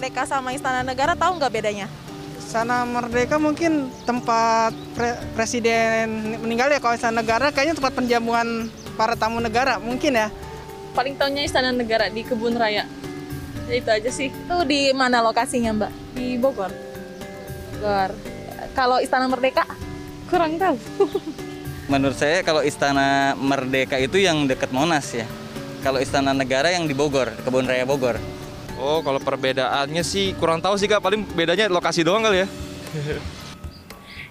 Merdeka sama Istana Negara tahu nggak bedanya? Istana Merdeka mungkin tempat pre presiden meninggal ya kalau Istana Negara kayaknya tempat penjamuan para tamu negara mungkin ya. Paling tahunya Istana Negara di Kebun Raya. Ya, itu aja sih. Itu di mana lokasinya Mbak? Di Bogor. Bogor. Kalau Istana Merdeka? Kurang tahu. Menurut saya kalau Istana Merdeka itu yang dekat Monas ya. Kalau Istana Negara yang di Bogor, Kebun Raya Bogor. Oh, kalau perbedaannya sih kurang tahu sih Kak, paling bedanya lokasi doang kali ya.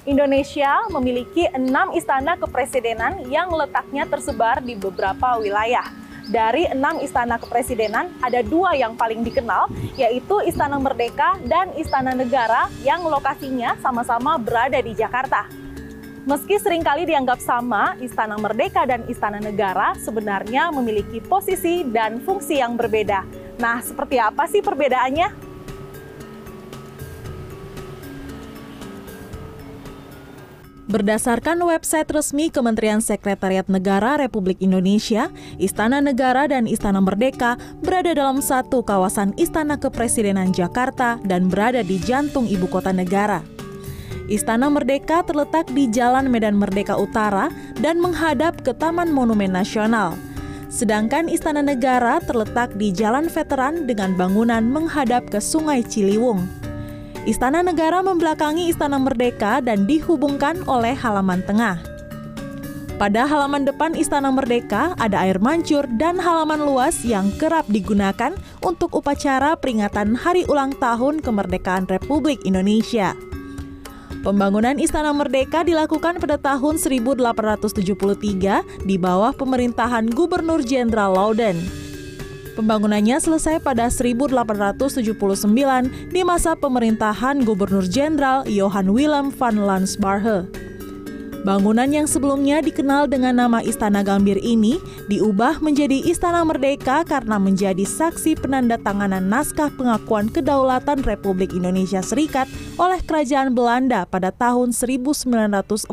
Indonesia memiliki enam istana kepresidenan yang letaknya tersebar di beberapa wilayah. Dari enam istana kepresidenan, ada dua yang paling dikenal, yaitu Istana Merdeka dan Istana Negara yang lokasinya sama-sama berada di Jakarta. Meski sering kali dianggap sama, Istana Merdeka dan Istana Negara sebenarnya memiliki posisi dan fungsi yang berbeda. Nah, seperti apa sih perbedaannya? Berdasarkan website resmi Kementerian Sekretariat Negara Republik Indonesia, Istana Negara dan Istana Merdeka berada dalam satu kawasan Istana Kepresidenan Jakarta dan berada di jantung ibu kota negara. Istana Merdeka terletak di Jalan Medan Merdeka Utara dan menghadap ke Taman Monumen Nasional. Sedangkan Istana Negara terletak di Jalan Veteran dengan bangunan menghadap ke Sungai Ciliwung. Istana Negara membelakangi Istana Merdeka dan dihubungkan oleh halaman tengah. Pada halaman depan Istana Merdeka ada air mancur dan halaman luas yang kerap digunakan untuk upacara peringatan Hari Ulang Tahun Kemerdekaan Republik Indonesia. Pembangunan Istana Merdeka dilakukan pada tahun 1873 di bawah pemerintahan Gubernur Jenderal Lauden. Pembangunannya selesai pada 1879 di masa pemerintahan Gubernur Jenderal Johan Willem van Lansbarhe. Bangunan yang sebelumnya dikenal dengan nama Istana Gambir ini diubah menjadi Istana Merdeka karena menjadi saksi penandatanganan naskah pengakuan kedaulatan Republik Indonesia Serikat oleh Kerajaan Belanda pada tahun 1949.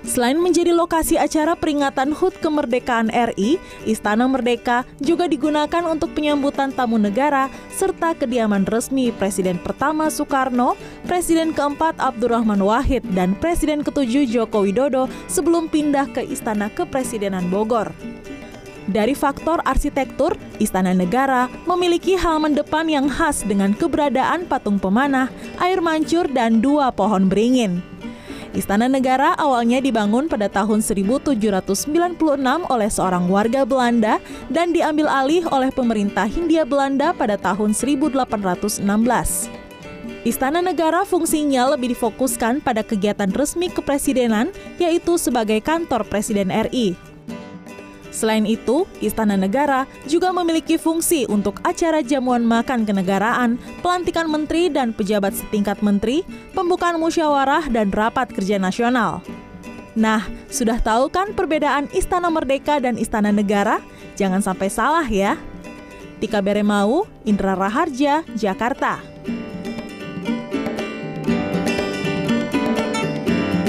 Selain menjadi lokasi acara peringatan HUT kemerdekaan RI, Istana Merdeka juga digunakan untuk penyambutan tamu negara serta kediaman resmi Presiden pertama Soekarno, Presiden keempat Abdurrahman Wahid, dan Presiden ketujuh Joko Widodo sebelum pindah ke Istana Kepresidenan Bogor. Dari faktor arsitektur, Istana Negara memiliki halaman depan yang khas dengan keberadaan patung pemanah, air mancur, dan dua pohon beringin. Istana Negara awalnya dibangun pada tahun 1796 oleh seorang warga Belanda dan diambil alih oleh pemerintah Hindia Belanda pada tahun 1816. Istana Negara fungsinya lebih difokuskan pada kegiatan resmi kepresidenan, yaitu sebagai kantor Presiden RI. Selain itu, Istana Negara juga memiliki fungsi untuk acara jamuan makan kenegaraan, pelantikan menteri dan pejabat setingkat menteri, pembukaan musyawarah, dan rapat kerja nasional. Nah, sudah tahu kan perbedaan Istana Merdeka dan Istana Negara? Jangan sampai salah ya. Tika Beremau, Indra Raharja, Jakarta.